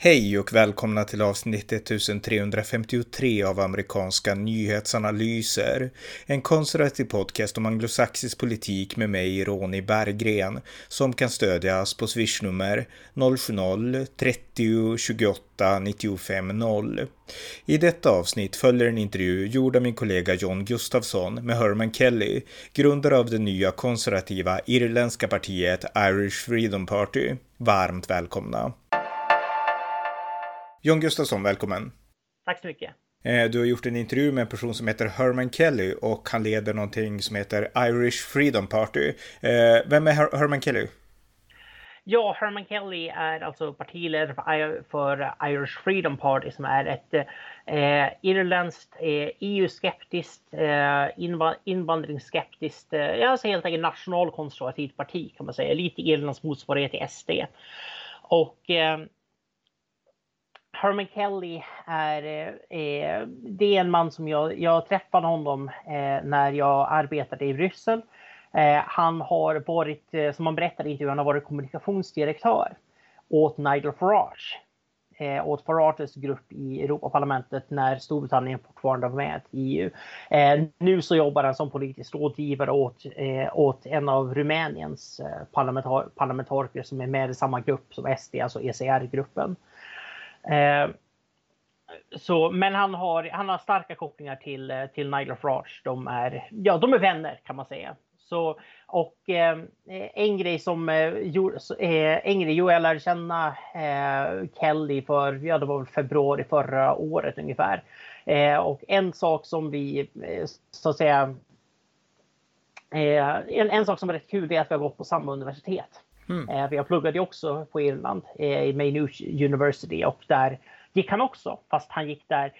Hej och välkomna till avsnitt 1353 av amerikanska nyhetsanalyser. En konservativ podcast om anglosaxisk politik med mig, Ronny Berggren, som kan stödjas på swishnummer 070-30 28 95 0. I detta avsnitt följer en intervju gjord av min kollega John Gustafsson med Herman Kelly, grundare av det nya konservativa irländska partiet Irish Freedom Party. Varmt välkomna! John Gustafsson, välkommen. Tack så mycket. Eh, du har gjort en intervju med en person som heter Herman Kelly och han leder någonting som heter Irish Freedom Party. Eh, vem är Herman Kelly? Ja, Herman Kelly är alltså partiledare för Irish Freedom Party som är ett eh, irländskt, eh, EU-skeptiskt, eh, invandringsskeptiskt, eh, alltså helt enkelt nationalkonservativt parti kan man säga. Lite Irlands motsvarighet till SD. Och eh, Herman Kelly är, eh, eh, det är en man som jag, jag träffade honom eh, när jag arbetade i Bryssel. Eh, han har varit, eh, som han berättade i intervjun, han har varit kommunikationsdirektör åt Nigel Farage. Eh, åt Farages grupp i Europaparlamentet när Storbritannien fortfarande var med i EU. Eh, nu så jobbar han som politisk rådgivare åt, eh, åt en av Rumäniens eh, parlamentar parlamentariker som är med i samma grupp som SD, alltså ECR-gruppen. Eh, så, men han har, han har starka kopplingar till, eh, till Nigel Farage. De är, ja, de är vänner kan man säga. Så, och eh, en grej som eh, eh en grej, jo, jag lärde känna eh, Kelly för, ja det var väl februari förra året ungefär. Eh, och en sak som vi, eh, så att säga, en, en sak som är rätt kul är att vi har gått på samma universitet. Mm. Eh, jag pluggade också på Irland eh, i Maynooth University och där gick han också, fast han gick där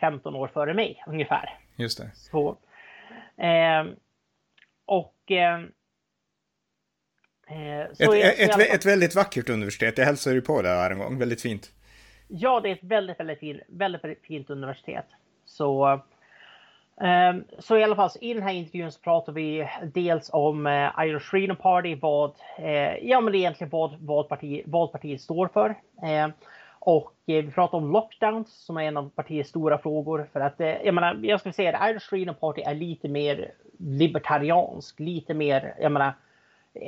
15 eh, år före mig ungefär. Just det. Så, eh, och eh, så ett, ett, ett, ett, väldigt vackert universitet. Jag hälsade ju på det här en gång. Väldigt fint. Ja, det är ett väldigt, väldigt, fint, väldigt, väldigt fint universitet. Så Ehm, så i alla fall, i den här intervjun så pratar vi dels om eh, Irish Freedom Party, vad, eh, ja men egentligen vad, vad, parti, vad partiet står för. Ehm, och eh, vi pratar om lockdowns som är en av partiets stora frågor. För att, jag menar, jag skulle säga att Irish Freedom Party är lite mer libertariansk, lite mer, jag menar,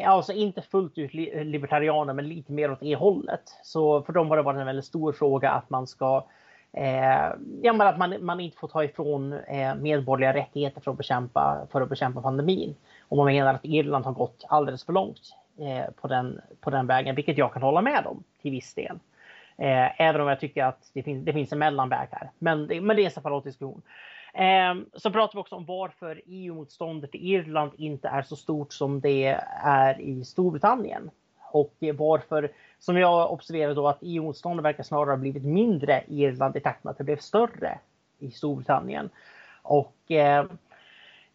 alltså inte fullt ut libertarianer, men lite mer åt det hållet. Så för dem har det varit en väldigt stor fråga att man ska Eh, ja, men att man, man inte får ta ifrån eh, medborgerliga rättigheter för att, bekämpa, för att bekämpa pandemin. Och man menar att Irland har gått alldeles för långt eh, på, den, på den vägen, vilket jag kan hålla med om till viss del. Eh, även om jag tycker att det, finns, det finns en mellanväg här. Men, det, men det är en separat diskussion. Eh, så pratar vi också om varför EU-motståndet i Irland inte är så stort som det är i Storbritannien. Och varför som jag observerade då att EU-motståndet verkar snarare ha blivit mindre i Irland i takt med att det blev större i Storbritannien. Och, eh,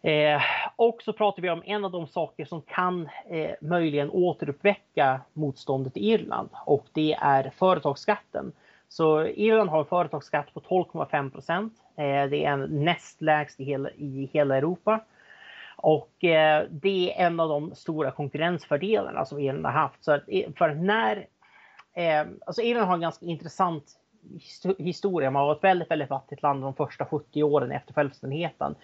eh, och så pratar vi om en av de saker som kan eh, möjligen återuppväcka motståndet i Irland och det är företagsskatten. Så Irland har en företagsskatt på 12,5 procent. Eh, det är en näst lägst i hela, i hela Europa. Och eh, det är en av de stora konkurrensfördelarna som Irland har haft. Så att, eh, för när Eh, alltså Irland har en ganska intressant historia. Man var ett väldigt, väldigt fattigt land de första 70 åren efter självständigheten.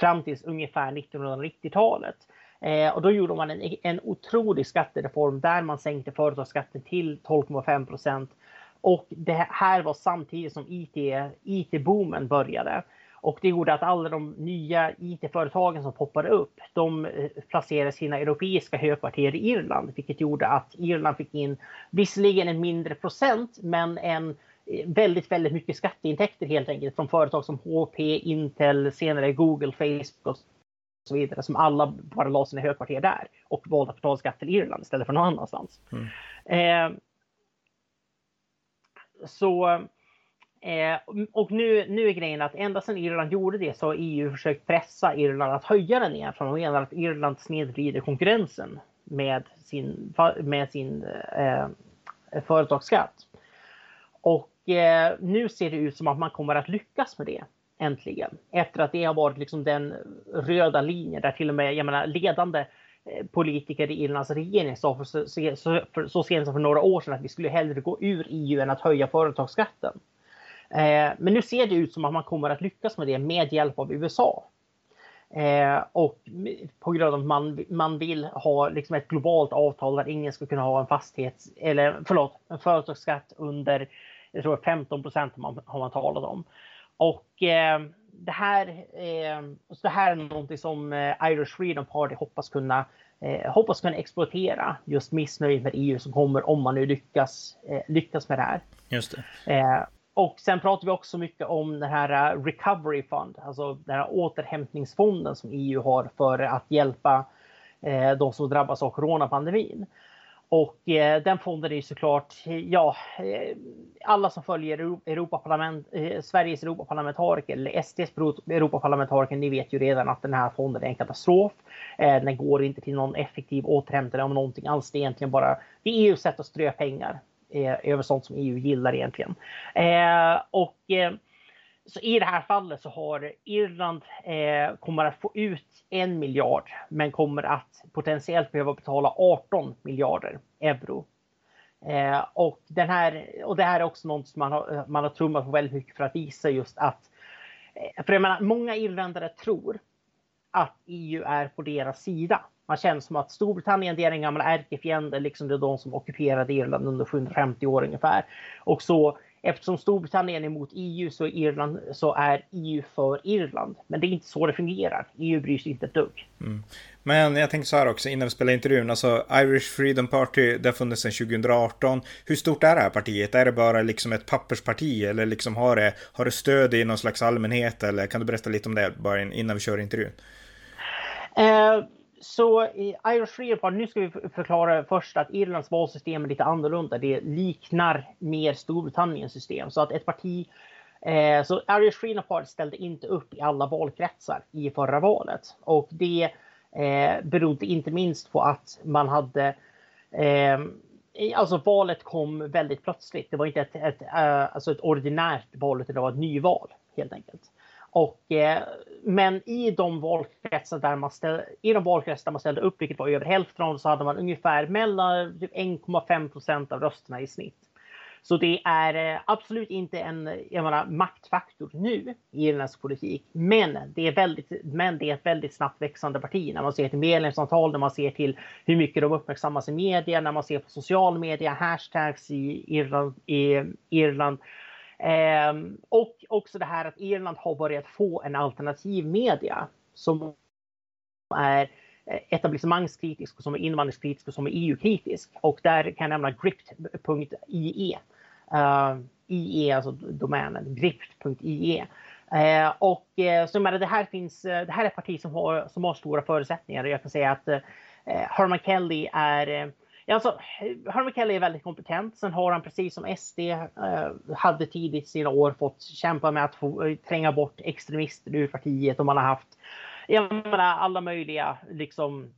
Fram till ungefär 1990-talet. Eh, och då gjorde man en, en otrolig skattereform där man sänkte företagsskatten till 12,5 procent. Och det här var samtidigt som IT-boomen IT började. Och det gjorde att alla de nya IT-företagen som poppade upp, de eh, placerade sina europeiska högkvarter i Irland, vilket gjorde att Irland fick in visserligen en mindre procent, men en eh, väldigt, väldigt mycket skatteintäkter helt enkelt från företag som HP, Intel, senare Google, Facebook och så vidare, som alla bara la sina högkvarter där och valde att betala skatt till Irland istället för någon annanstans. Mm. Eh, så Eh, och nu, nu är grejen att ända sedan Irland gjorde det så har EU försökt pressa Irland att höja den igen. För de menar att Irland snedvrider konkurrensen med sin, med sin eh, eh, företagsskatt. Och eh, nu ser det ut som att man kommer att lyckas med det äntligen. Efter att det har varit liksom den röda linjen där till och med jag menar, ledande eh, politiker i Irlands regering sa för så, så, för, så sent som för några år sedan att vi skulle hellre gå ur EU än att höja företagsskatten. Eh, men nu ser det ut som att man kommer att lyckas med det med hjälp av USA. Eh, och på grund av att man, man vill ha liksom ett globalt avtal där ingen ska kunna ha en fastighets eller förlåt, en företagsskatt under jag tror 15 procent har man, talat om. Och eh, det här, eh, det här är någonting som eh, Irish Freedom Party hoppas kunna eh, hoppas kunna exploatera just missnöjet med EU som kommer om man nu lyckas lyckas med det här. Just det. Och sen pratar vi också mycket om den här eh, Recovery Fund, alltså den här återhämtningsfonden som EU har för att hjälpa eh, de som drabbas av coronapandemin. Och eh, den fonden är ju såklart, ja, eh, alla som följer Europaparlament, eh, Sveriges Europaparlamentariker eller SDs Europaparlamentariker, ni vet ju redan att den här fonden är en katastrof. Eh, den går inte till någon effektiv återhämtning av någonting alls. Det är egentligen bara, det är EUs sätt att strö pengar eh, över sånt som EU gillar egentligen. Eh, och eh, så i det här fallet så har Irland eh, kommer att få ut en miljard, men kommer att potentiellt behöva betala 18 miljarder euro. Eh, och, den här, och det här är också något som man har, eh, man har trummat på väldigt mycket för att visa just att, eh, för jag menar, många irländare tror att EU är på deras sida. Man känner som att Storbritannien det är en gammal ärkefiende, liksom det är de som ockuperade Irland under 750 år ungefär. Och så eftersom Storbritannien är emot EU så är, Irland, så är EU för Irland. Men det är inte så det fungerar. EU bryr sig inte ett dugg. Mm. Men jag tänker så här också innan vi spelar intervjun. Alltså Irish Freedom Party, det har funnits sedan 2018. Hur stort är det här partiet? Är det bara liksom ett pappersparti eller liksom har det, har det stöd i någon slags allmänhet? Eller kan du berätta lite om det bara innan vi kör intervjun? Uh så i Irish Free Report, nu ska vi förklara först att Irlands valsystem är lite annorlunda. Det liknar mer Storbritanniens system. Så att ett parti eh, så Irish Free Report ställde inte upp i alla valkretsar i förra valet. Och det eh, berodde inte minst på att man hade eh, Alltså valet kom väldigt plötsligt. Det var inte ett, ett, eh, alltså ett ordinärt val utan det var ett nyval helt enkelt. Och, eh, men i de valkretsar där man ställde, i de valkretsar där man ställde upp, vilket var över hälften av så hade man ungefär mellan typ 1,5 procent av rösterna i snitt. Så det är eh, absolut inte en jag menar, maktfaktor nu i irländsk politik. Men det, är väldigt, men det är ett väldigt snabbt växande parti när man ser till medlemsantal, när man ser till hur mycket de uppmärksammas i media, när man ser på social media, hashtags i Irland, i Irland Eh, och också det här att Irland har börjat få en alternativ media som är eh, etablissemangskritisk, och som är invandringskritisk och som är EU-kritisk. Och där kan jag nämna gript.ie. Uh, ehm, IE, alltså domänen, gript.ie. Eh, och eh, så menar, det här finns, eh, det här är ett parti som har, som har stora förutsättningar. Jag kan säga att eh, Herman Kelly är eh, Alltså, Herman Kelly är väldigt kompetent. Sen har han precis som SD eh, hade tidigt sina år fått kämpa med att få, eh, tränga bort extremister ur partiet och man har haft jag menar, alla möjliga liksom,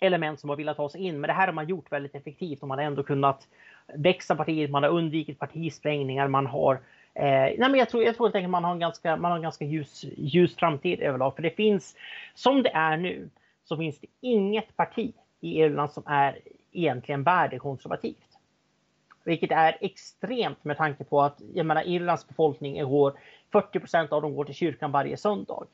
element som har velat ta sig in. Men det här har man gjort väldigt effektivt och man har ändå kunnat växa partiet. Man har undvikit partisprängningar. Man har eh, nej men jag tror, jag tror att man har en ganska, man har en ganska ljus, ljus framtid överlag. För det finns, som det är nu, så finns det inget parti i Irland som är egentligen värdekonservativt. Vilket är extremt med tanke på att jag menar, Irlands befolkning går 40 procent av dem går till kyrkan varje söndag.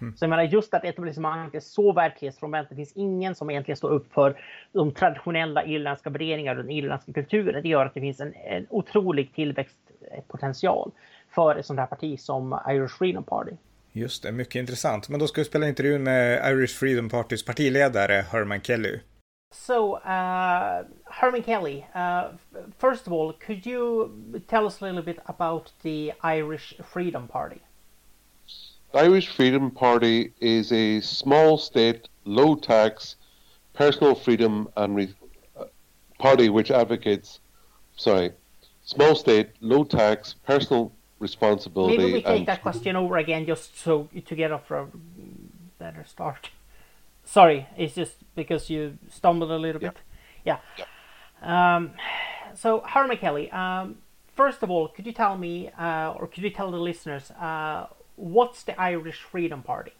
Mm. Så jag menar just att etablissemanget är så verklighetsfrånvänt. Det finns ingen som egentligen står upp för de traditionella irländska värderingarna och den irländska kulturen. Det gör att det finns en, en otrolig tillväxtpotential för ett sånt här parti som Irish Freedom Party. Just det, mycket intressant. Men då ska vi spela intervjun med Irish Freedom Partys partiledare Herman Kelly. So, uh, Herman Kelly, uh, first of all, could you tell us a little bit about the Irish Freedom Party? The Irish Freedom Party is a small state, low tax, personal freedom and re- uh, party which advocates, sorry, small state, low tax, personal responsibility. Maybe we take that question over again just so to get off a better start. Sorry, it's just because you stumbled a little bit. Yeah. yeah. Um, so, Harry Kelly, um, first of all, could you tell me, uh, or could you tell the listeners, uh, what's the Irish Freedom Party?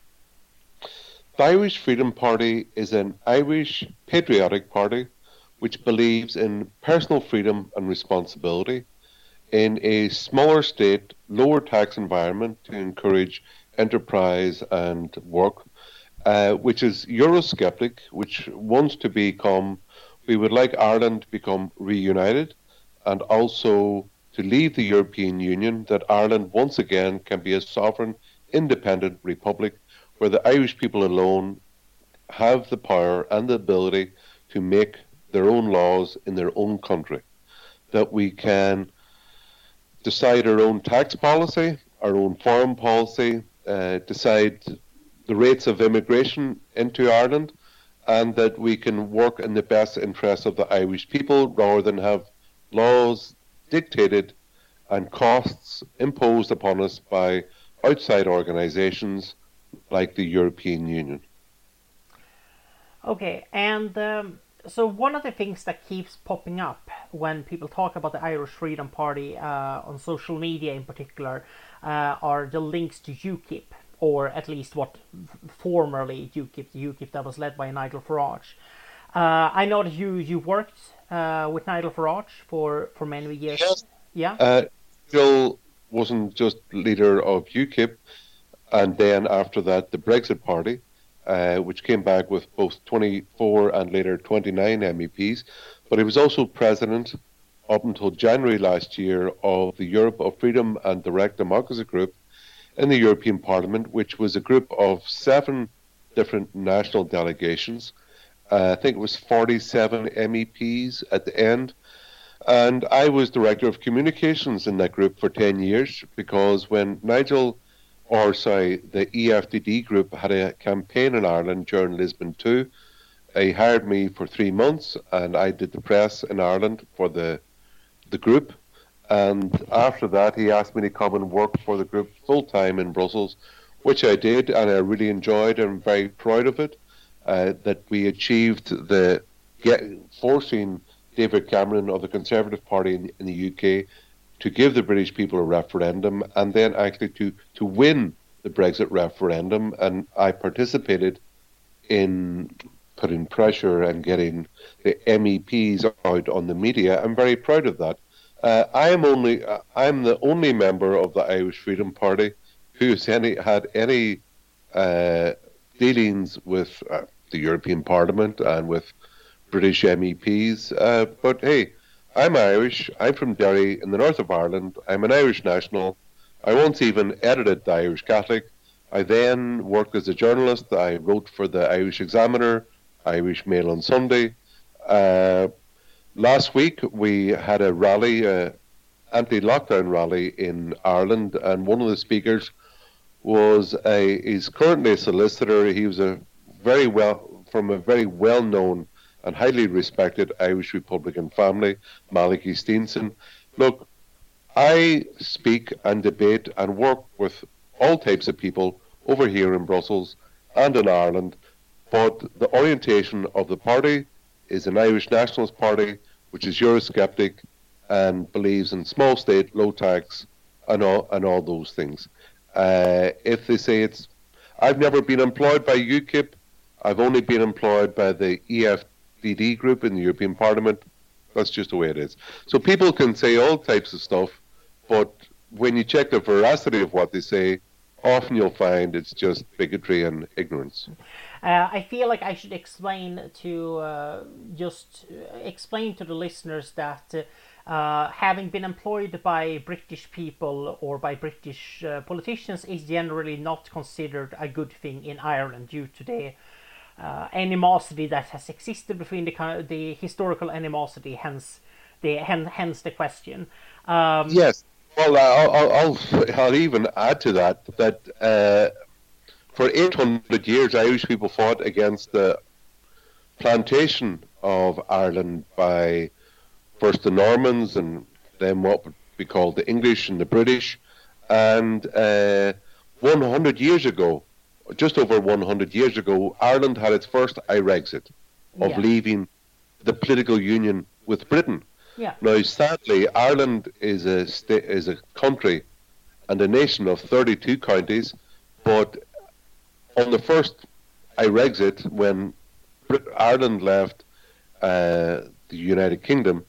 The Irish Freedom Party is an Irish patriotic party which believes in personal freedom and responsibility in a smaller state, lower tax environment to encourage enterprise and work, uh, which is Eurosceptic, which wants to become, we would like Ireland to become reunited and also to leave the European Union, that Ireland once again can be a sovereign, independent republic where the Irish people alone have the power and the ability to make their own laws in their own country. That we can decide our own tax policy, our own foreign policy, uh, decide the rates of immigration into Ireland, and that we can work in the best interests of the Irish people rather than have laws dictated and costs imposed upon us by outside organizations like the European Union. Okay, and um, so one of the things that keeps popping up when people talk about the Irish Freedom Party uh, on social media in particular uh, are the links to UKIP, or at least what formerly UKIP, the UKIP that was led by Nigel Farage. Uh, I know that you you worked uh, with Nigel Farage for for many years. Yes. Yeah. Uh, Nigel wasn't just leader of UKIP, and then after that the Brexit Party uh, which came back with both 24 and later 29 MEPs. But he was also president up until January last year of the Europe of Freedom and Direct Democracy Group in the European Parliament, which was a group of seven different national delegations. Uh, I think it was 47 MEPs at the end. And I was director of communications in that group for 10 years because when Nigel or sorry, the EFDD group had a campaign in Ireland during Lisbon 2. He hired me for three months, and I did the press in Ireland for the the group. And after that, he asked me to come and work for the group full time in Brussels, which I did, and I really enjoyed. and I'm very proud of it. Uh, that we achieved the get, forcing David Cameron of the Conservative Party in, in the UK to give the British people a referendum and then actually to, to win the Brexit referendum. And I participated in putting pressure and getting the MEPs out on the media. I'm very proud of that. Uh, I am only uh, I'm the only member of the Irish Freedom Party who's any had any uh, dealings with uh, the European Parliament and with British MEPs. Uh, but hey, I'm Irish. I'm from Derry in the north of Ireland. I'm an Irish national. I once even edited the Irish Catholic. I then worked as a journalist. I wrote for the Irish Examiner, Irish Mail on Sunday. Last week we had a rally, uh, anti-lockdown rally in Ireland, and one of the speakers was a. He's currently a solicitor. He was a very well from a very well-known and highly respected Irish Republican family, Malachy Steenson. Look, I speak and debate and work with all types of people over here in Brussels and in Ireland, but the orientation of the party is an Irish nationalist party which is Eurosceptic and believes in small state, low tax, and all, and all those things. Uh, if they say it's, I've never been employed by UKIP, I've only been employed by the EFDD group in the European Parliament. That's just the way it is. So people can say all types of stuff, but when you check the veracity of what they say, often you'll find it's just bigotry and ignorance. Uh, I feel like I should explain to uh, just explain to the listeners that uh, having been employed by British people or by British uh, politicians is generally not considered a good thing in Ireland due to the uh, animosity that has existed between the the historical animosity. Hence, the hence the question. Um, yes. Well, I'll, I'll, I'll even add to that that uh, for 800 years, Irish people fought against the plantation of Ireland by first the Normans and then what would be called the English and the British. And uh, 100 years ago, just over 100 years ago, Ireland had its first Irexit of yeah. leaving the political union with Britain. Yeah. Now, sadly, Ireland is a sta- is a country and a nation of 32 counties, but on the first Irexit, when Ireland left uh, the United Kingdom,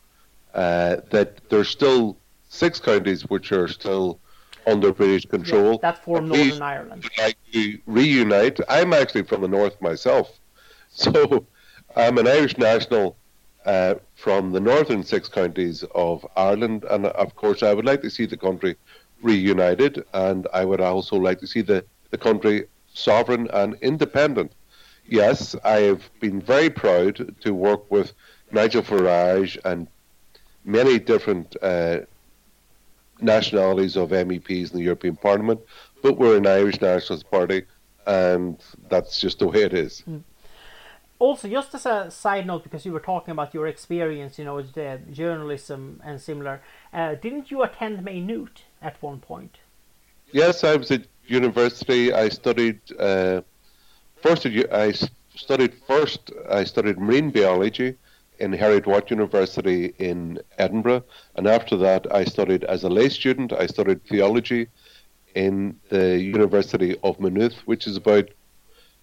uh, that there's still six counties which are still under British control. Yeah, that form Northern Ireland. Like to reunite. I'm actually from the north myself, so I'm an Irish national uh, from the northern six counties of Ireland, and of course, I would like to see the country reunited, and I would also like to see the, the country sovereign and independent. Yes, I have been very proud to work with Nigel Farage and many different uh, nationalities of MEPs in the European Parliament, but we're an Irish Nationalist Party, and that's just the way it is. Mm. Also, just as a side note, because you were talking about your experience, you know, with uh, journalism and similar, uh, didn't you attend Maynooth at one point? Yes, I was at university. I studied uh, first. I studied first. I studied marine biology in Heriot Watt University in Edinburgh, and after that, I studied as a lay student. I studied theology in the University of Maynooth, which is about,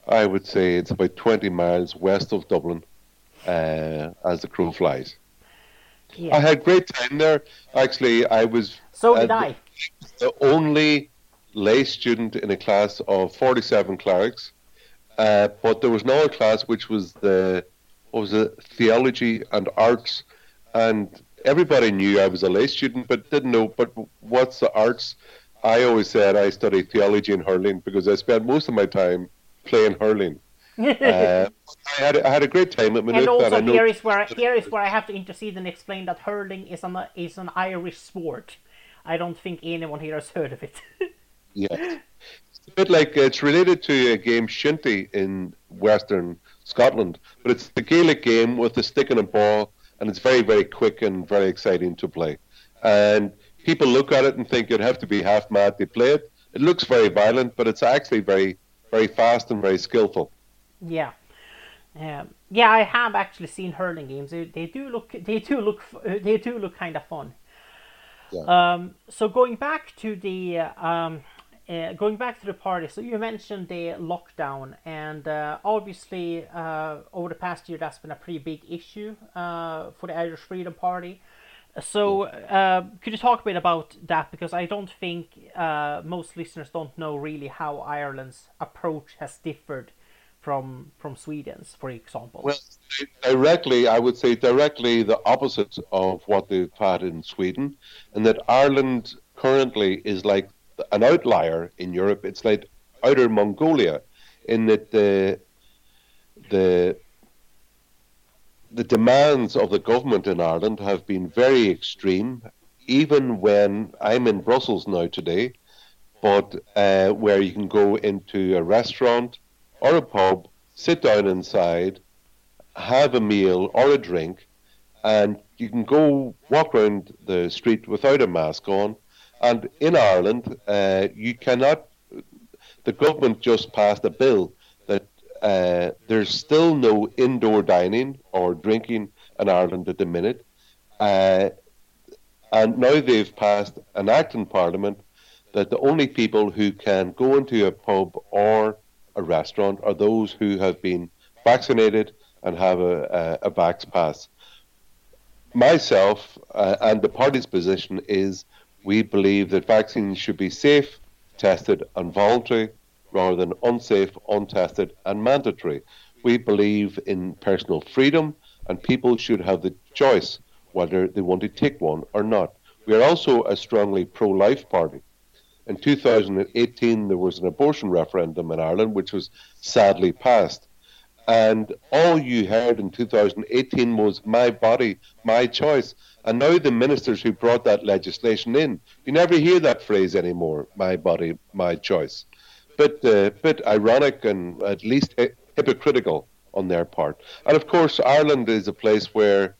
I would say, it's about 20 miles west of Dublin, uh, as the crow flies. Yeah. I had great time there. Actually, I was. So did I. The only lay student in a class of 47 clerics, uh, but there was another class which was the was it theology and arts, and everybody knew I was a lay student, but didn't know. But what's the arts? I always said I studied theology and hurling because I spent most of my time playing hurling. uh, I, had, I had a great time at Maynooth. And also, here is where I, here is where I have to intercede and explain that hurling is an is an Irish sport. I don't think anyone here has heard of it. yes, it's a bit like it's related to a game shinty in Western Scotland. But it's the Gaelic game with a stick and a ball, and it's very, very quick and very exciting to play. And people look at it and think you'd have to be half mad to play it. It looks very violent, but it's actually very, very fast and very skillful. Yeah. Um, yeah, I have actually seen hurling games. They, they do look, they do look, they do look kind of fun. Yeah. Um, so going back to the um, uh, going back to the party, so you mentioned the lockdown, and uh, obviously uh, over the past year that's been a pretty big issue uh, for the Irish Freedom Party. So uh, could you talk a bit about that? Because I don't think uh, most listeners don't know really how Ireland's approach has differed from from Sweden's, for example. Well, directly, I would say directly the opposite of what they've had in Sweden, and that Ireland currently is like an outlier in Europe. It's like outer Mongolia, in that the the the demands of the government in Ireland have been very extreme. Even when I'm in Brussels now today, but uh, where you can go into a restaurant or a pub, sit down inside, have a meal or a drink, and you can go walk around the street without a mask on and in Ireland, uh, you cannot. The government just passed a bill that uh, there's still no indoor dining or drinking in Ireland at the minute. Uh, and now they've passed an act in Parliament that the only people who can go into a pub or a restaurant are those who have been vaccinated and have a, a, a vax pass. Myself uh, and the party's position is we believe that vaccines should be safe, tested, and voluntary rather than unsafe, untested, and mandatory. We believe in personal freedom, and people should have the choice whether they want to take one or not. We are also a strongly pro life party. In 2018, there was an abortion referendum in Ireland, which was sadly passed. And all you heard in 2018 was my body, my choice. And now the ministers who brought that legislation in, you never hear that phrase anymore, my body, my choice. Bit, uh, bit ironic and at least hypocritical on their part. And of course, Ireland is a place where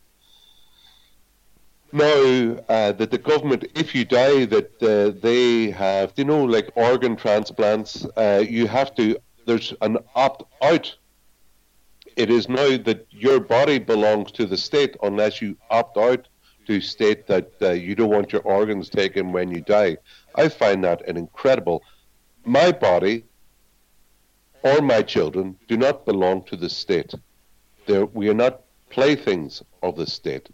now uh, that the government, if you die, that uh, they have, you know, like organ transplants, uh, you have to, there's an opt out it is now that your body belongs to the state unless you opt out to state that uh, you don't want your organs taken when you die. I find that an incredible. My body, or my children do not belong to the state. They're, we are not playthings of the state.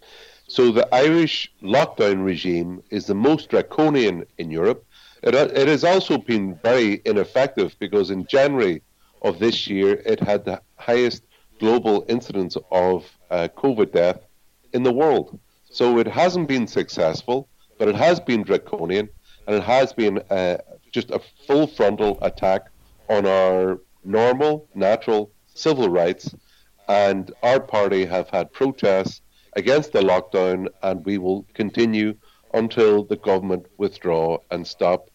So the Irish lockdown regime is the most draconian in Europe. It, it has also been very ineffective because in January of this year it had the highest global incidence of uh, COVID death in the world. So it hasn't been successful, but it has been draconian and it has been uh, just a full frontal attack on our normal, natural civil rights. And our party have had protests against the lockdown, and we will continue until the government withdraw and stop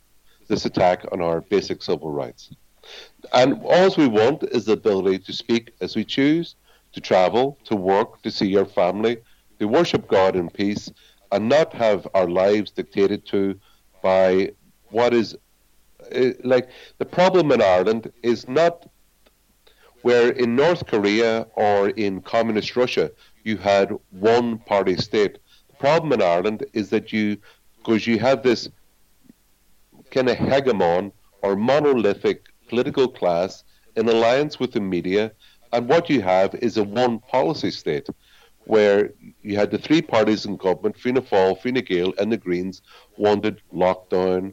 this attack on our basic civil rights. And all we want is the ability to speak as we choose, to travel, to work, to see your family, to worship God in peace, and not have our lives dictated to by what is uh, like the problem in Ireland is not where in North Korea or in communist Russia you had one party state. The problem in Ireland is that you, because you have this kind of hegemon or monolithic political class in alliance with the media, and what you have is a one policy state where you had the three parties in government, Fianna Fáil, Fine Gael, and the Greens, wanted lockdown,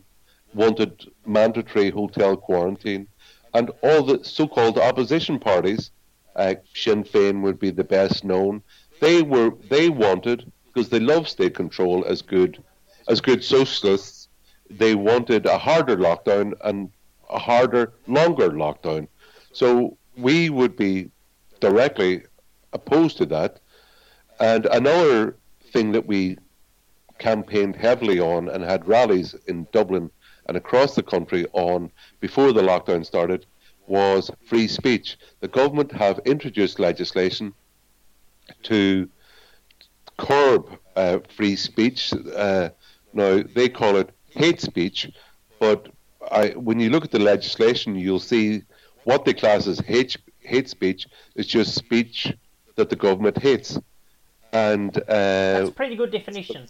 wanted mandatory hotel quarantine, and all the so-called opposition parties, uh, Sinn Féin would be the best known. They were they wanted because they love state control as good as good socialists. They wanted a harder lockdown and a harder, longer lockdown. So we would be directly opposed to that. And another thing that we campaigned heavily on and had rallies in Dublin and across the country on before the lockdown started was free speech. The government have introduced legislation to curb uh, free speech. Uh, now they call it hate speech, but I, when you look at the legislation, you'll see what they class as hate hate speech is just speech that the government hates, and uh, that's a pretty good definition.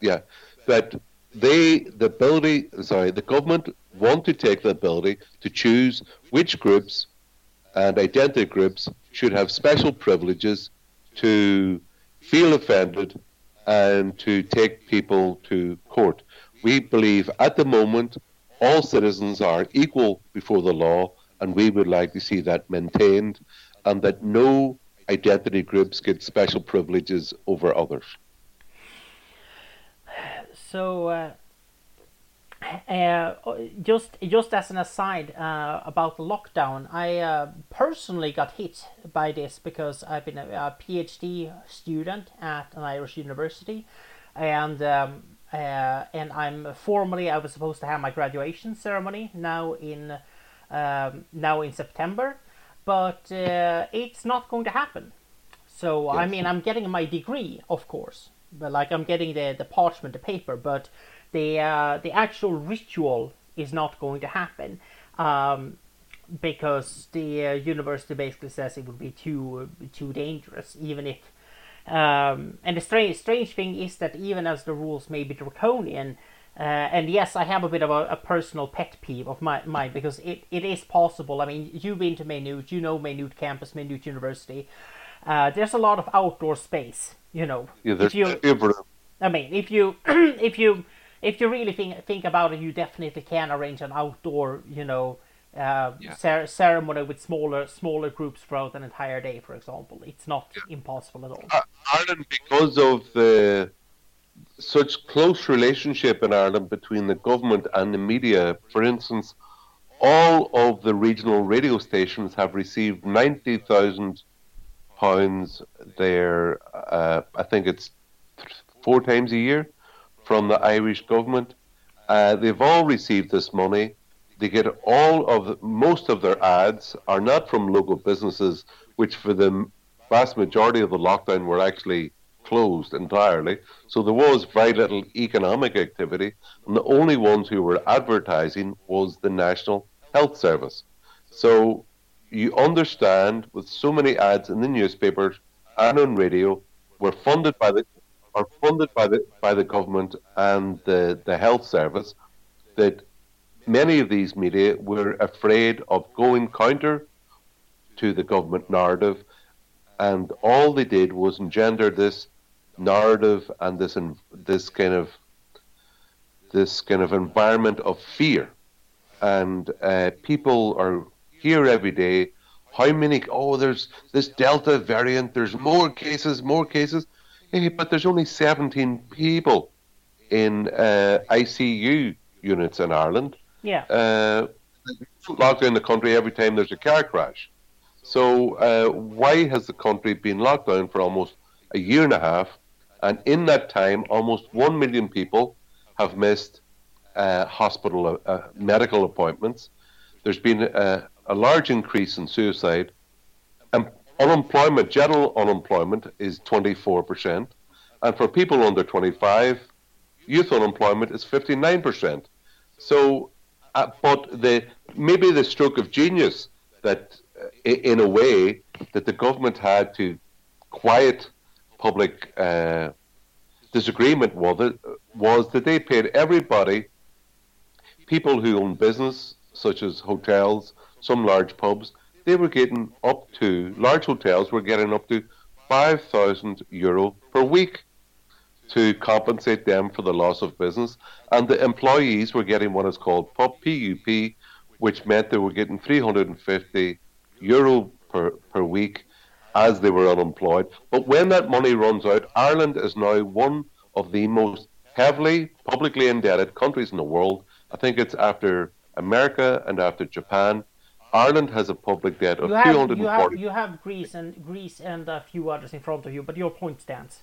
Yeah, but they the ability sorry the government want to take the ability to choose which groups and identity groups should have special privileges to feel offended and to take people to court. We believe at the moment all citizens are equal before the law, and we would like to see that maintained and that no identity groups get special privileges over others. So, uh, uh, just just as an aside uh, about the lockdown, I uh, personally got hit by this because I've been a, a PhD student at an Irish university, and um, uh, and I'm formally I was supposed to have my graduation ceremony now in um, now in September, but uh, it's not going to happen. So yes. I mean I'm getting my degree, of course, but like I'm getting the the parchment, the paper, but the uh, the actual ritual is not going to happen um, because the uh, university basically says it would be too too dangerous, even if. Um, and the strange strange thing is that even as the rules may be draconian, uh, and yes, I have a bit of a, a, personal pet peeve of my mine because it, it is possible. I mean, you've been to Maynooth, you know Maynooth campus, Maynooth University. Uh, there's a lot of outdoor space, you know. Yeah, if you, I mean, if you if you if you really think think about it, you definitely can arrange an outdoor, you know, uh, yeah. cer- ceremony with smaller smaller groups throughout an entire day. For example, it's not yeah. impossible at all. Uh, Ireland, because of the such close relationship in Ireland between the government and the media, for instance, all of the regional radio stations have received ninety thousand pounds. There, uh, I think it's four times a year from the Irish government. Uh, they've all received this money. They get all of most of their ads are not from local businesses, which for the vast majority of the lockdown were actually closed entirely. So there was very little economic activity, and the only ones who were advertising was the National Health Service. So you understand, with so many ads in the newspapers and on radio, were funded by the are funded by the by the government and the, the health service that many of these media were afraid of going counter to the government narrative, and all they did was engender this narrative and this this kind of this kind of environment of fear, and uh, people are here every day. How many? Oh, there's this Delta variant. There's more cases, more cases. Hey, but there's only 17 people in uh, ICU units in Ireland. Yeah. Uh, locked in the country every time there's a car crash. So uh, why has the country been locked down for almost a year and a half? And in that time, almost one million people have missed uh, hospital uh, medical appointments. There's been a, a large increase in suicide. And unemployment, general unemployment, is 24%. And for people under 25, youth unemployment is 59%. So, uh, but the maybe the stroke of genius that, uh, in a way, that the government had to quiet public uh, disagreement was that, was that they paid everybody, people who own business, such as hotels, some large pubs, they were getting up to large hotels were getting up to five thousand euro per week to compensate them for the loss of business, and the employees were getting what is called PUP, which meant they were getting 350 euro per, per week as they were unemployed. But when that money runs out, Ireland is now one of the most heavily publicly indebted countries in the world. I think it's after America and after Japan. Ireland has a public debt of you have, 240. You have, you have Greece and Greece and a few others in front of you, but your point stands.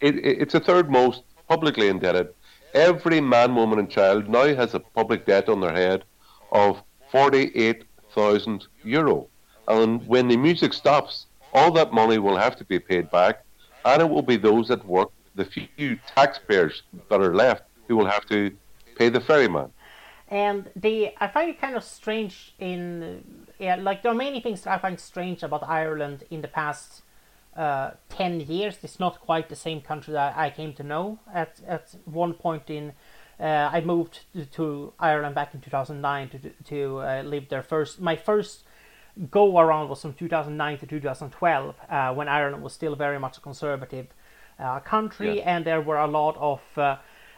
It, it, it's the third most publicly indebted. Every man, woman, and child now has a public debt on their head of 48,000 euro. And when the music stops, all that money will have to be paid back, and it will be those that work, the few taxpayers that are left, who will have to pay the ferryman. And the I find it kind of strange in yeah, like there are many things that I find strange about Ireland in the past uh, 10 years. It's not quite the same country that I came to know. At, at one point in, uh, I moved to, Ireland back in 2009 to, to uh, live there first. My first go around was from 2009 to 2012 uh, when Ireland was still very much a conservative uh, country yeah. and there were a lot of uh,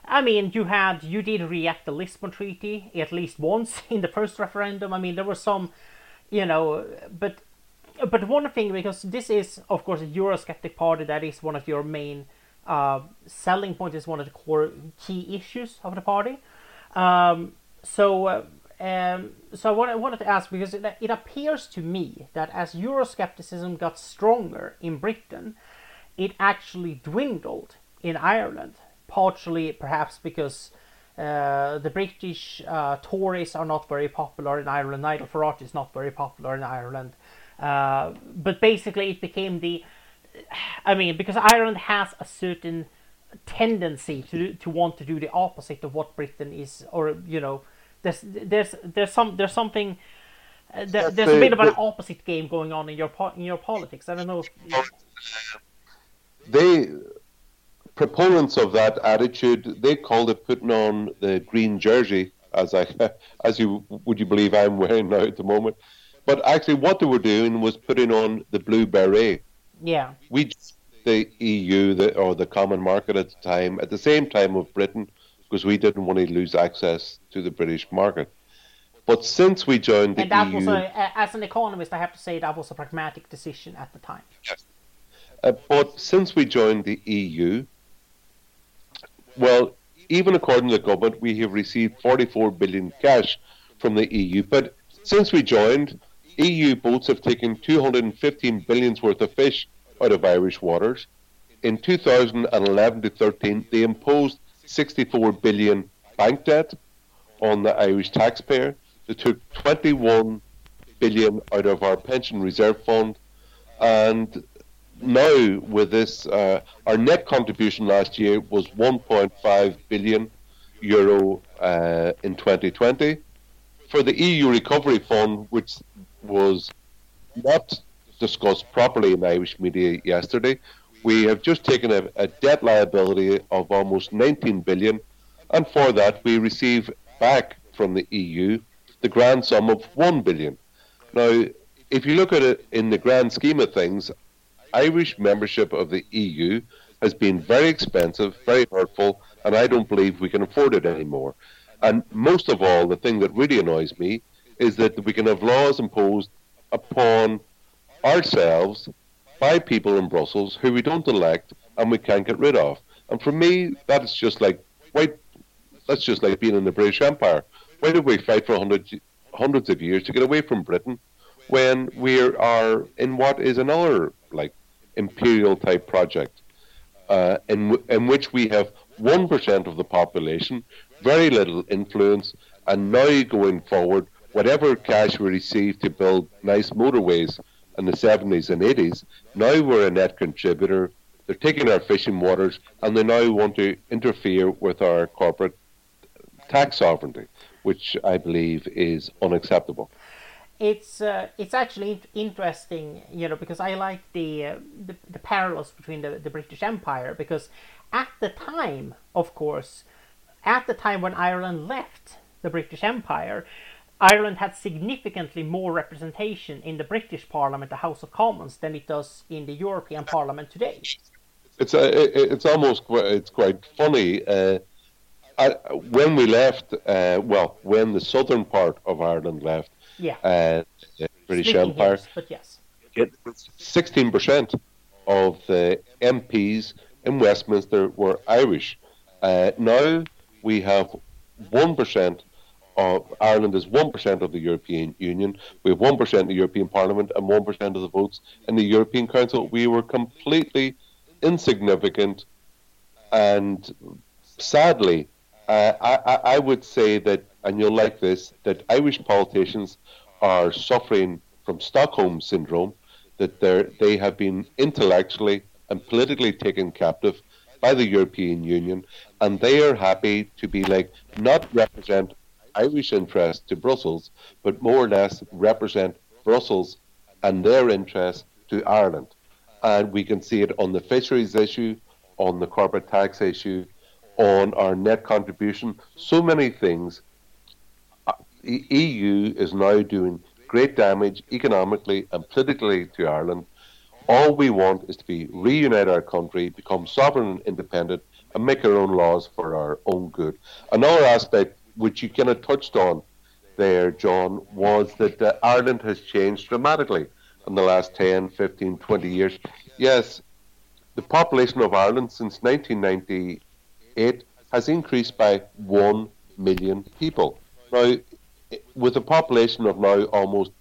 I mean, you had you did react the Lisbon Treaty at least once in the first referendum. I mean, there were some, you know, but but one thing because this is of course a Eurosceptic party that is one of your main uh, selling points is one of the core key issues of the party. Um, so. Uh, um, so I wanted, to ask because it, it appears to me that as Euroscepticism got stronger in Britain, it actually dwindled in Ireland. Partially, perhaps because uh, the British uh, Tories are not very popular in Ireland. Nigel Farage is not very popular in Ireland. Uh, but basically, it became the. I mean, because Ireland has a certain tendency to to want to do the opposite of what Britain is, or you know, there's there's there's some there's something. Uh, there, there's a bit of an opposite game going on in your in your politics. I don't know. If, they proponents of that attitude they called it putting on the green jersey, as I as you would you believe I'm wearing now at the moment. But actually, what they were doing was putting on the blue beret. Yeah. We, the EU, the, or the common market at the time, at the same time of Britain, because we didn't want to lose access to the British market. But since we joined the and that EU, was a, as an economist, I have to say that was a pragmatic decision at the time. Yes. Uh, but since we joined the EU, well, even according to the government, we have received 44 billion cash from the EU. But since we joined, EU boats have taken 215 billions worth of fish out of Irish waters. In 2011 to 13, they imposed 64 billion bank debt on the Irish taxpayer. They took 21 billion out of our pension reserve fund, and now with this, uh, our net contribution last year was 1.5 billion euro uh, in 2020. For the EU Recovery Fund, which was not discussed properly in Irish media yesterday. We have just taken a, a, debt liability of almost 19 billion, and for that we receive back from the EU the grand sum of 1 billion. Now, if you look at it in the grand scheme of things, Irish membership of the EU has been very expensive, very hurtful, and I don't believe we can afford it anymore. And most of all, the thing that really annoys me is that we can have laws imposed upon ourselves by people in Brussels who we don't elect and we can't get rid of. And for me, that is just like white. That's just like being in the British Empire. Why did we fight for hundreds hundreds of years to get away from Britain when we are in what is another like imperial type project, uh, in in which we have one percent of the population, very little influence, and now going forward, whatever cash we received to build nice motorways in the 70s and 80s, now we're a net contributor. They're taking our fishing waters and they now want to interfere with our corporate tax sovereignty, which I believe is unacceptable. It's uh, it's actually interesting, you know, because I like the uh, the, the, parallels between the, the British Empire because at the time, of course, at the time when Ireland left the British Empire, Ireland had significantly more representation in the British Parliament, the House of Commons, than it does in the European Parliament today. It's uh, it's almost it's quite funny. Uh, I, when we left, uh, well, when the southern part of Ireland left, yeah, uh, the British Empire, his, but yes, sixteen percent of the MPs in Westminster were Irish. Uh, now we have one percent Ireland is 1% of the European Union. We have 1% in the European Parliament and 1% of the votes in the European Council. We were completely insignificant. And sadly, uh, I, I would say that, and you'll like this, that Irish politicians are suffering from Stockholm syndrome, that they have been intellectually and politically taken captive by the European Union, and they are happy to be like not represent Irish interest to Brussels, but more or less represent Brussels and their interest to Ireland. And we can see it on the fisheries issue, on the corporate tax issue, on our net contribution, so many things. Uh, the EU is now doing great damage economically and politically to Ireland. All we want is to be reunite our country, become sovereign and independent, and make our own laws for our own good. Another aspect which you kind of touched on there, John, was that uh, Ireland has changed dramatically in the last 10, 15, 20 years. Yes, the population of Ireland since 1998 has increased by 1 million people. Now, with a population of now almost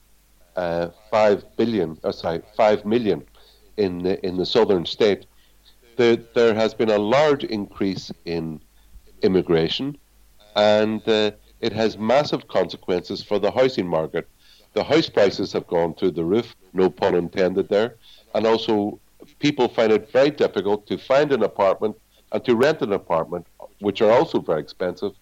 uh, 5 billion, uh, sorry, 5 million in the, in the southern state, there has been a large increase in immigration and uh, it has massive consequences for the housing market. The house prices have gone through the roof, no pun intended there, and also people find it very difficult to find an apartment and to rent an apartment, which are also very expensive,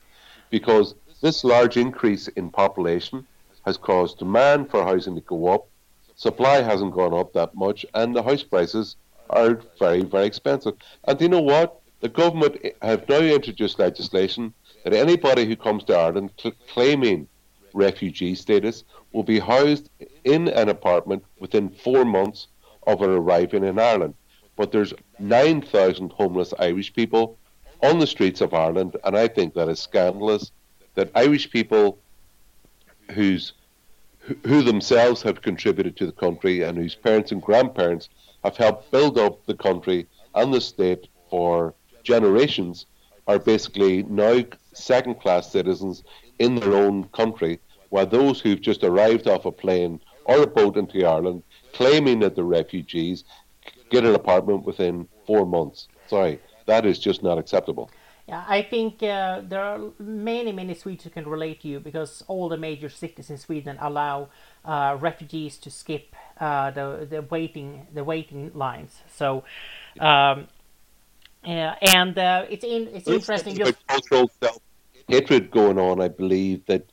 because this large increase in population has caused demand for housing to go up. Supply hasn't gone up that much, and the house prices are very, very expensive. And you know what? The government have now introduced legislation that anybody who comes to Ireland cl- claiming refugee status will be housed in an apartment within four months of their arriving in Ireland. But there's 9,000 homeless Irish people on the streets of Ireland, and I think that is scandalous that Irish people whose who themselves have contributed to the country and whose parents and grandparents have helped build up the country and the state for generations are basically now second class citizens in their own country, while those who've just arrived off a plane or a boat into Ireland claiming that they're refugees get an apartment within four months. Sorry, that is just not acceptable. Yeah, I think uh, there are many, many Swedes who can relate to you because all the major cities in Sweden allow uh, refugees to skip uh, the the waiting the waiting lines. So um, yeah, and uh, it's in, it's interesting. Just... cultural self hatred going on. I believe that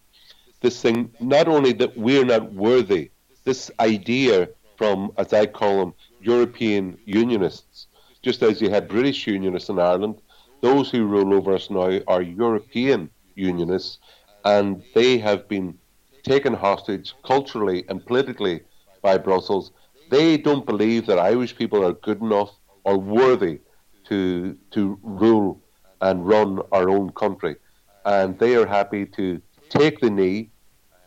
this thing, not only that we're not worthy, this idea from, as I call them, European Unionists, just as you had British Unionists in Ireland, those who rule over us now are European Unionists, and they have been taken hostage culturally and politically by Brussels. They don't believe that Irish people are good enough or worthy to to rule and run our own country, and they are happy to take the knee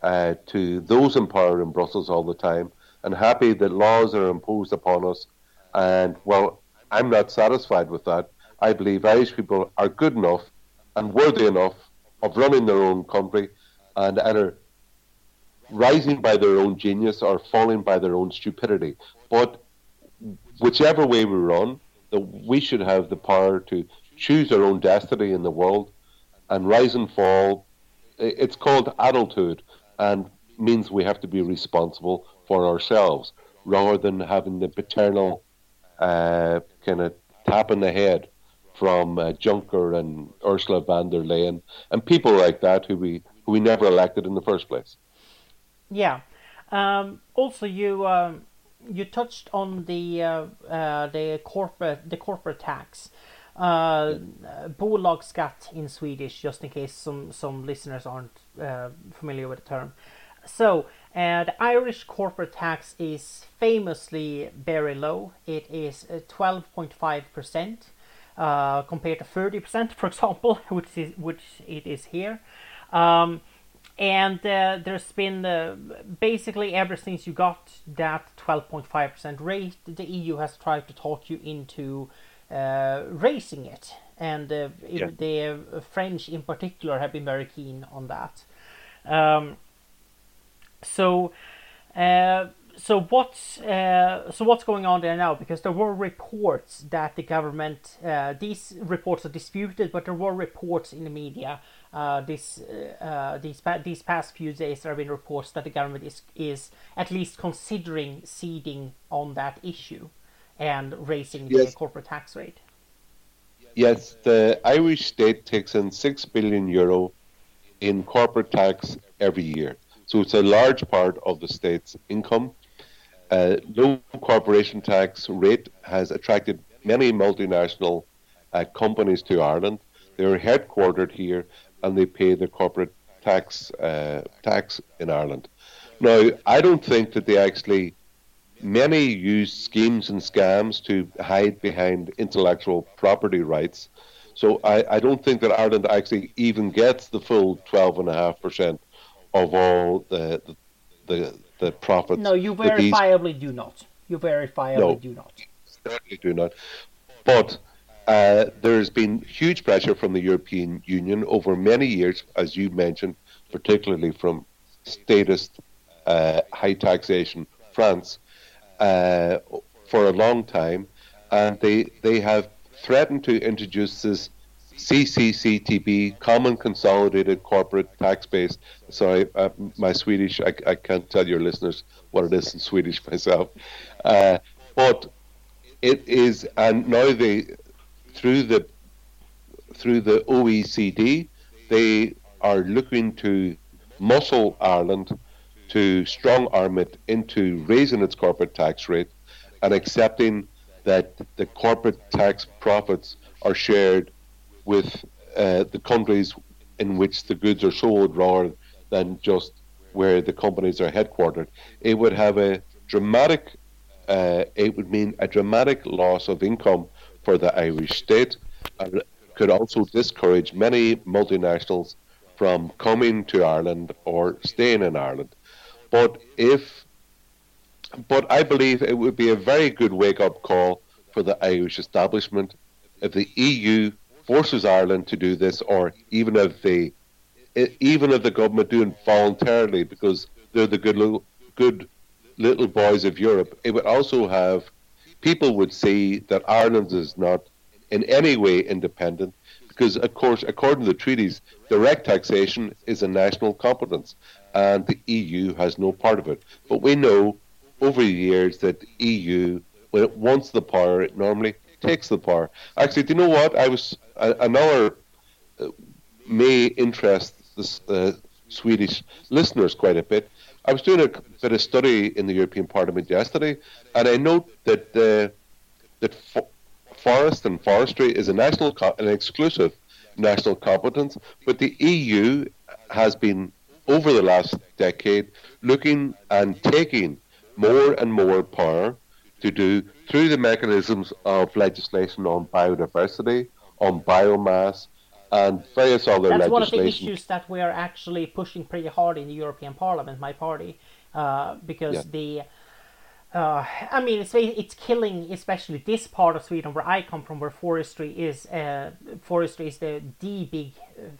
uh, to those in power in Brussels all the time, and happy that laws are imposed upon us. And well, I'm not satisfied with that. I believe Irish people are good enough and worthy enough of running their own country and either rising by their own genius or falling by their own stupidity. But whichever way we run, we should have the power to choose our own destiny in the world and rise and fall. It's called adulthood and means we have to be responsible for ourselves rather than having the paternal uh, kind of tap in the head from uh, and Ursula von der Leyen and people like that who we who we never elected in the first place. Yeah. Um, also, you um, you touched on the uh, uh, the corporate the corporate tax. Uh, bolagsskatt in Swedish, just in case some some listeners aren't uh, familiar with the term. So, uh, the Irish corporate tax is famously very low. It is 12.5 uh, percent uh, compared to 30 percent, for example, which is which it is here. Um, and uh, there's been uh, basically ever since you got that 12.5% rate, the EU has tried to talk you into raising it, and uh, yeah. the French in particular have been very keen on that. Um, so, uh, so what's uh, so what's going on there now? Because there were reports that the government, these reports are disputed, but there were reports in the media uh, this uh, uh, these these past few days there have been reports that the government is is at least considering ceding on that issue and raising yes. the corporate tax rate. Yes, the Irish state takes in six billion euro in corporate tax every year, so it's a large part of the state's income. Uh, low corporation tax rate has attracted many multinational uh, companies to Ireland. They're headquartered here, and they pay the corporate tax uh, tax in Ireland. Now, I don't think that they actually many use schemes and scams to hide behind intellectual property rights. So I, I don't think that Ireland actually even gets the full twelve and a half percent of all the the the, the profits. No, you verifiably these... do not. You verifiably no, do not. Certainly do not. But uh, there's been huge pressure from the European Union over many years, as you mentioned, particularly from statist uh, high taxation France, uh, for a long time, and they they have threatened to introduce this CCCTB, Common Consolidated Corporate Tax Base. Sorry, uh, my Swedish, I, I, can't tell your listeners what it is in Swedish myself. Uh, but it is, and now they, through the through the OECD, they are looking to muscle Ireland to strong arm it into raising its corporate tax rate and accepting that the corporate tax profits are shared with uh, the countries in which the goods are sold rather than just where the companies are headquartered. It would have a dramatic, uh, it would mean a dramatic loss of income for the Irish state and could also discourage many multinationals from coming to Ireland or staying in Ireland. But if but I believe it would be a very good wake up call for the Irish establishment if the EU forces Ireland to do this, or even if they, even if the government do it voluntarily because they're the good little, good little boys of Europe. It would also have people would see that Ireland is not in any way independent because, of course, according to the treaties, direct taxation is a national competence and the EU has no part of it. But we know over the years that the EU, when it wants the power, it normally takes the power. Actually, do you know what? I was another uh, may interest the uh, Swedish listeners quite a bit. I was doing a bit of study in the European Parliament yesterday, and I note that uh, that forest and forestry is a national, co- an exclusive national competence, but the EU has been over the last decade looking and taking more and more power to do through the mechanisms of legislation on biodiversity, on biomass, and various other That's legislation. one of the issues that we are actually pushing pretty hard in the European Parliament, my party, uh, because Yeah. the. Uh, I mean, it's it's killing, especially this part of Sweden where I come from, where forestry is uh, forestry is the the big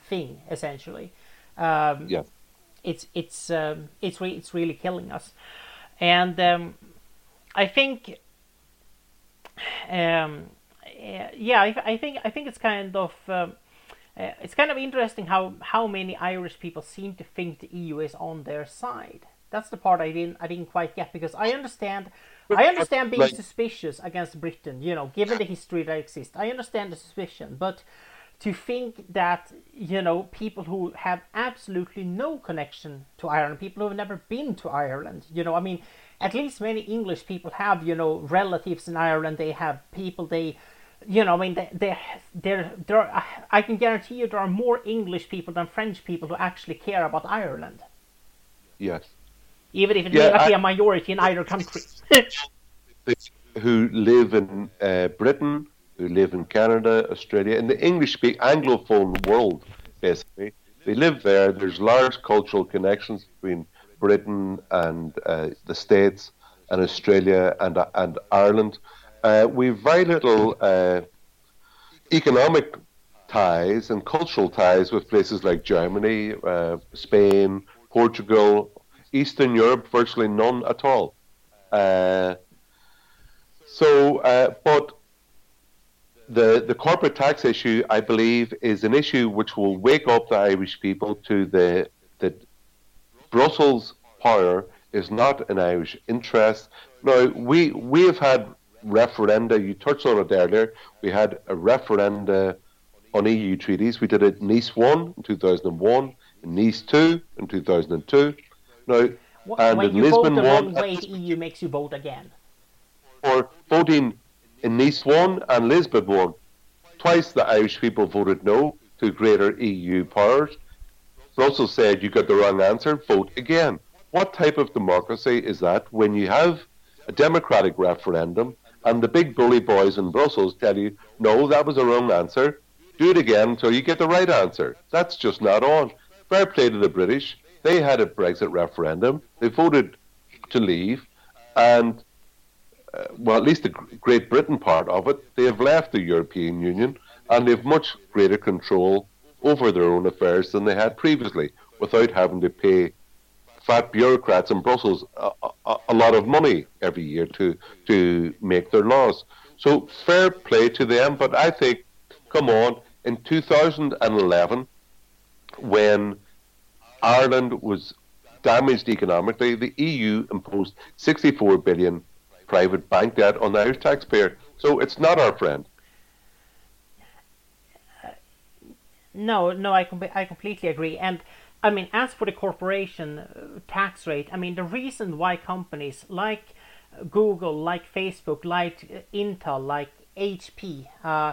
thing essentially. Um, Yeah. it's it's um, it's re- it's really killing us, and um, I think, um, yeah, I, I think I think it's kind of um, uh, it's kind of interesting how how many Irish people seem to think the EU is on their side. That's the part I didn't I didn't quite get because I understand I understand being Like- suspicious against Britain. You know, given the history that exists, I understand the suspicion, but to think that you know people who have absolutely no connection to Ireland, people who have never been to Ireland, you know, I mean, at least many English people have you know relatives in Ireland. They have people they, you know, I mean, they they there there I can guarantee you there are more English people than French people who actually care about Ireland, Yes. Even if it Yeah, may not be a majority in either country. who live in uh, Britain, who live in Canada, Australia, in the English speak Anglophone world, basically. They live there. There's large cultural connections between Britain and uh, the States and Australia and, and Ireland. Uh, we've very little uh, economic ties and cultural ties with places like Germany, uh, Spain, Portugal, Eastern Europe, virtually none at all. Uh, so, uh, but the the corporate tax issue, I believe, is an issue which will wake up the Irish people to the that Brussels power is not in Irish interest. Now, we we have had referenda. You touched on it earlier. We had a referenda on EU treaties. We did it in Nice one in two thousand and one, in Nice two in two thousand and two. Now, Wh- and when in you Lisbon vote the wrong way, the EU makes you vote again. for voting in Nice 1 and Lisbon 1. Twice the Irish people voted no to greater EU powers. Brussels said you got the wrong answer, vote again. What type of democracy is that when you have a democratic referendum and the big bully boys in Brussels tell you, no, that was a wrong answer, do it again until you get the right answer? That's just not on. Fair play to the British. They had a Brexit referendum. They voted to leave, and uh, well, at least the Great Britain part of it, they have left the European Union and they have much greater control over their own affairs than they had previously without having to pay fat bureaucrats in Brussels a, a, a lot of money every year to, to make their laws. So fair play to them, but I think, come on, in 2011, when Ireland was damaged economically, the EU imposed 64 billion private bank debt on the Irish taxpayer. So it's not our friend. No, no, I com- I completely agree. And I mean, as for the corporation uh, tax rate, I mean, the reason why companies like Google, like Facebook, like uh, Intel, like HP, uh,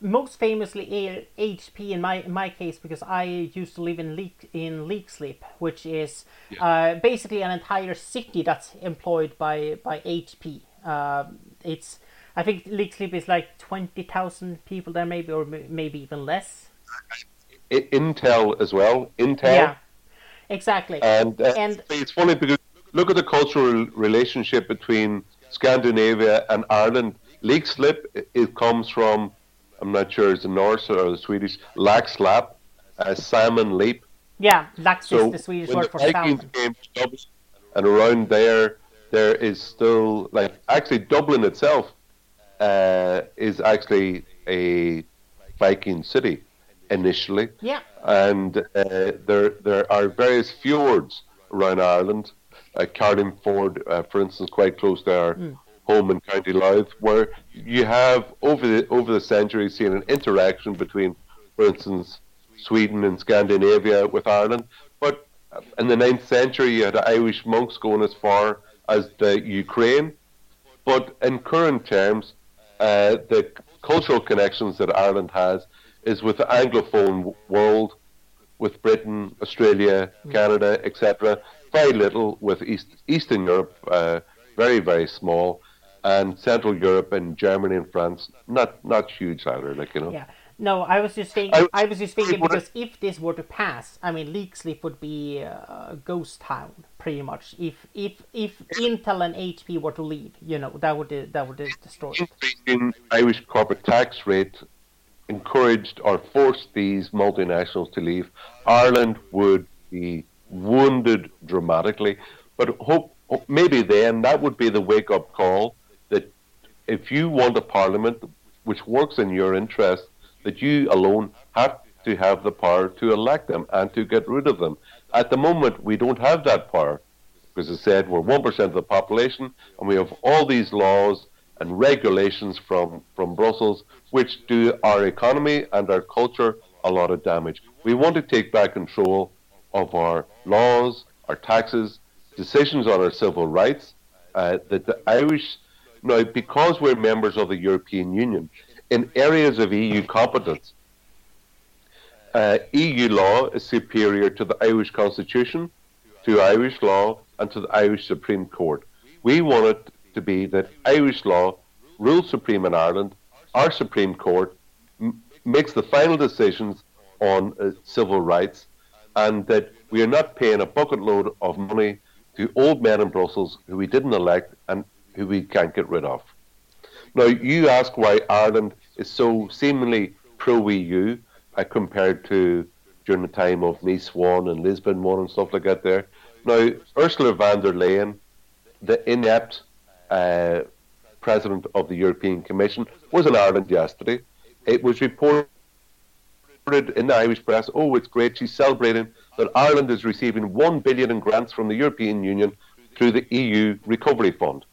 most famously HP in my in my case because I used to live in Leak in Leixlip, which is uh, basically an entire city that's employed by by HP. Uh, it's I think Leixlip is like twenty thousand people there, maybe or m- maybe even less. Intel as well. Intel. Yeah, exactly. And, uh, And- it's funny because look at the cultural relationship between Scandinavia and Ireland. Leakslip, it, it comes from, I'm not sure it's the Norse or the Swedish, Laxlap, uh, salmon leap. yeah, lax So is the Swedish word the for salmon. Dublin, and around there, there is still like actually Dublin itself uh, is actually a Viking city initially, Yeah, and uh, there there are various fjords around Ireland. Uh, Carlingford, uh, for instance, quite close to our home in County Louth, where you have over the over the centuries seen an interaction between, for instance, Sweden and Scandinavia with Ireland. But in the ninth century, you had Irish monks going as far as the Ukraine. But in current terms, uh, the cultural connections that Ireland has is with the Anglophone world, with Britain, Australia, Canada, etc. Very little with East, Eastern Europe, uh, very very small, and Central Europe and Germany and France, not not huge either. Like you know. Yeah. No, I was just thinking. I, I- was just thinking I- because if this were to pass, I mean, Leixlip would be a ghost town pretty much. If if if Intel and HP were to leave, you know, that would that would destroy. it. increasing Irish corporate tax rate encouraged or forced these multinationals to leave, Ireland would be wounded dramatically. But hope, maybe then that would be the wake up call if you want a parliament which works in your interest, that you alone have to have the power to elect them and to get rid of them. At the moment, we don't have that power because as I said, we're 1% of the population, and we have all these laws and regulations from, from Brussels which do our economy and our culture a lot of damage. We want to take back control of our laws, our taxes, decisions on our civil rights, uh, that the Irish, now, because we're members of the European Union, in areas of EU competence, uh, EU law is superior to the Irish Constitution, to Irish law, and to the Irish Supreme Court. We want it to be that Irish law rules supreme in Ireland, our Supreme Court m- makes the final decisions on uh, civil rights, and that we are not paying a bucket load of money to old men in Brussels who we didn't elect and who we can't get rid of. Now, you ask why Ireland is so seemingly pro EU uh, compared to during the time of Nice 1 and Lisbon 1 and stuff like that there. Now, Ursula von der Leyen, the inept uh, president of the European Commission, was in Ireland yesterday. It was reported in the Irish press, oh, it's great, she's celebrating that Ireland is receiving 1 billion in grants from the European Union through the EU Recovery Fund.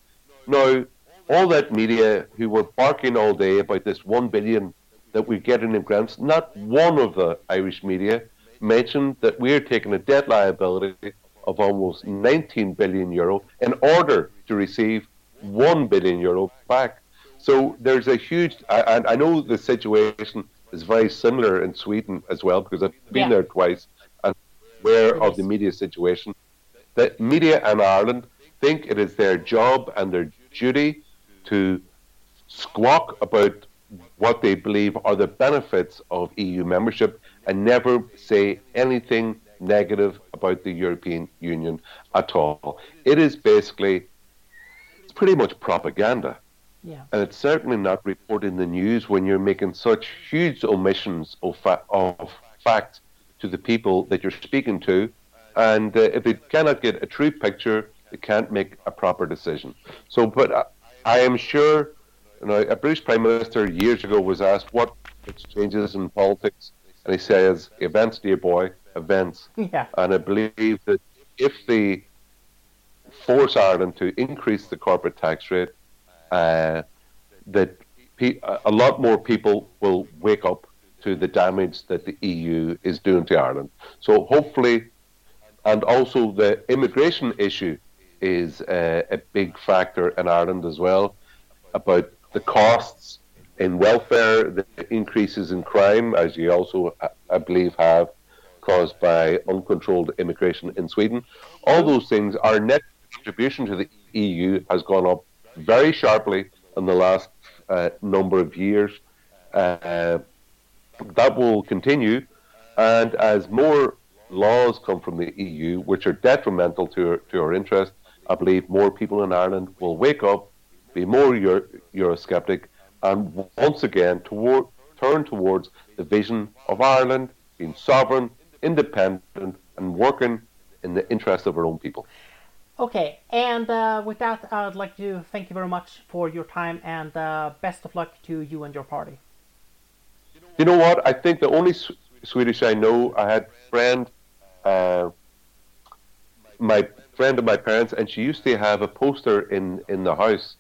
Now, all that media who were barking all day about this 1 billion that we're getting in grants, not one of the Irish media mentioned that we're taking a debt liability of almost 19 billion euro in order to receive 1 billion euro back. So there's a huge, I- and I know the situation is very similar in Sweden as well because I've been Yeah. there twice and aware of the media situation. The media in Ireland think it is their job and their duty to squawk about what they believe are the benefits of EU membership and never say anything negative about the European Union at all. It is basically, it's pretty much propaganda. Yeah. And it's certainly not reported in the news when you're making such huge omissions of, fa- of fact to the people that you're speaking to. And uh, if they cannot get a true picture, can't make a proper decision. So, but I, I am sure, you know, a British Prime Minister years ago was asked what changes in politics, and he says, "Events, dear boy, events." Yeah. And I believe that if they force Ireland to increase the corporate tax rate, uh, that pe- a lot more people will wake up to the damage that the EU is doing to Ireland. So hopefully, and also the immigration issue is a big factor in Ireland as well about the costs in welfare, the increases in crime, as you also, I- I believe, have caused by uncontrolled immigration in Sweden. All those things, our net contribution to the EU has gone up very sharply in the last uh, number of years. Uh, that will continue, and as more laws come from the EU, which are detrimental to our, to our interest, I believe more people in Ireland will wake up, be more Euro- Eurosceptic, and once again toward, turn towards the vision of Ireland being sovereign, independent, and working in the interest of our own people. Okay, and uh, with that, I'd like to thank you very much for your time and uh, best of luck to you and your party. You know what? I think the only Swedish I know, I had a friend, uh, my friend of my parents, and she used to have a poster in, in the house.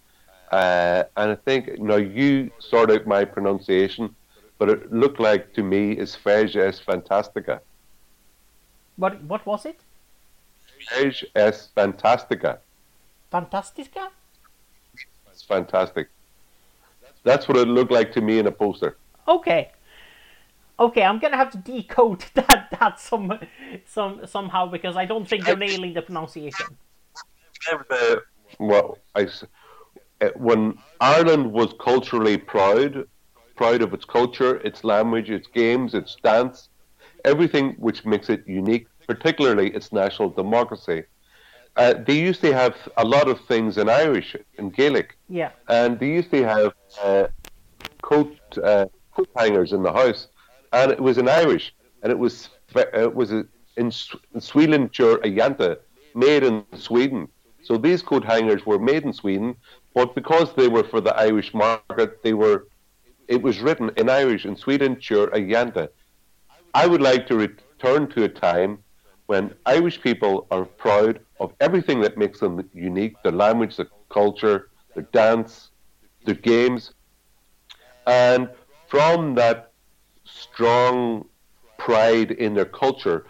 Uh, and I think, now you sort out my pronunciation, but it looked like to me is Fej es Fantastica. What what was it? Fej es Fantastica. Fantastica? It's fantastic. That's what it looked like to me in a poster. Okay. Okay, I'm gonna have to decode that that some some somehow because I don't think you're nailing the pronunciation. Well, I, uh, when Ireland was culturally proud, proud of its culture, its language, its games, its dance, everything which makes it unique, particularly its national democracy. Uh, they used to have a lot of things in Irish, in Gaelic. Yeah. And they used to have uh, coat, uh, coat hangers in the house, and it was in Irish, and it was it was in, in Sweden, Ayanta, made in Sweden. So these coat hangers were made in Sweden, but because they were for the Irish market, they were it was written in Irish in Sweden, Ayanta. I would like to return to a time when Irish people are proud of everything that makes them unique their language, their culture, their dance, their games. And from that strong pride in their culture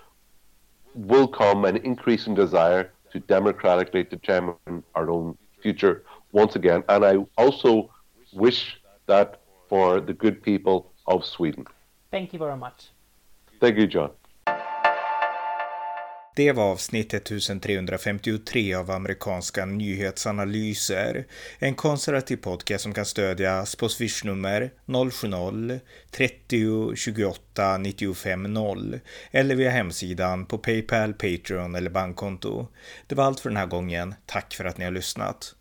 will come an increasing desire to democratically determine our own future once again. And I also wish that for the good people of Sweden. Thank you very much. Thank you, John. Det var avsnitt 1353 av amerikanska nyhetsanalyser. En konservativ podcast som kan stödjas på swishnummer 070-30 28 95 0 eller via hemsidan på Paypal, Patreon eller bankkonto. Det var allt för den här gången. Tack för att ni har lyssnat.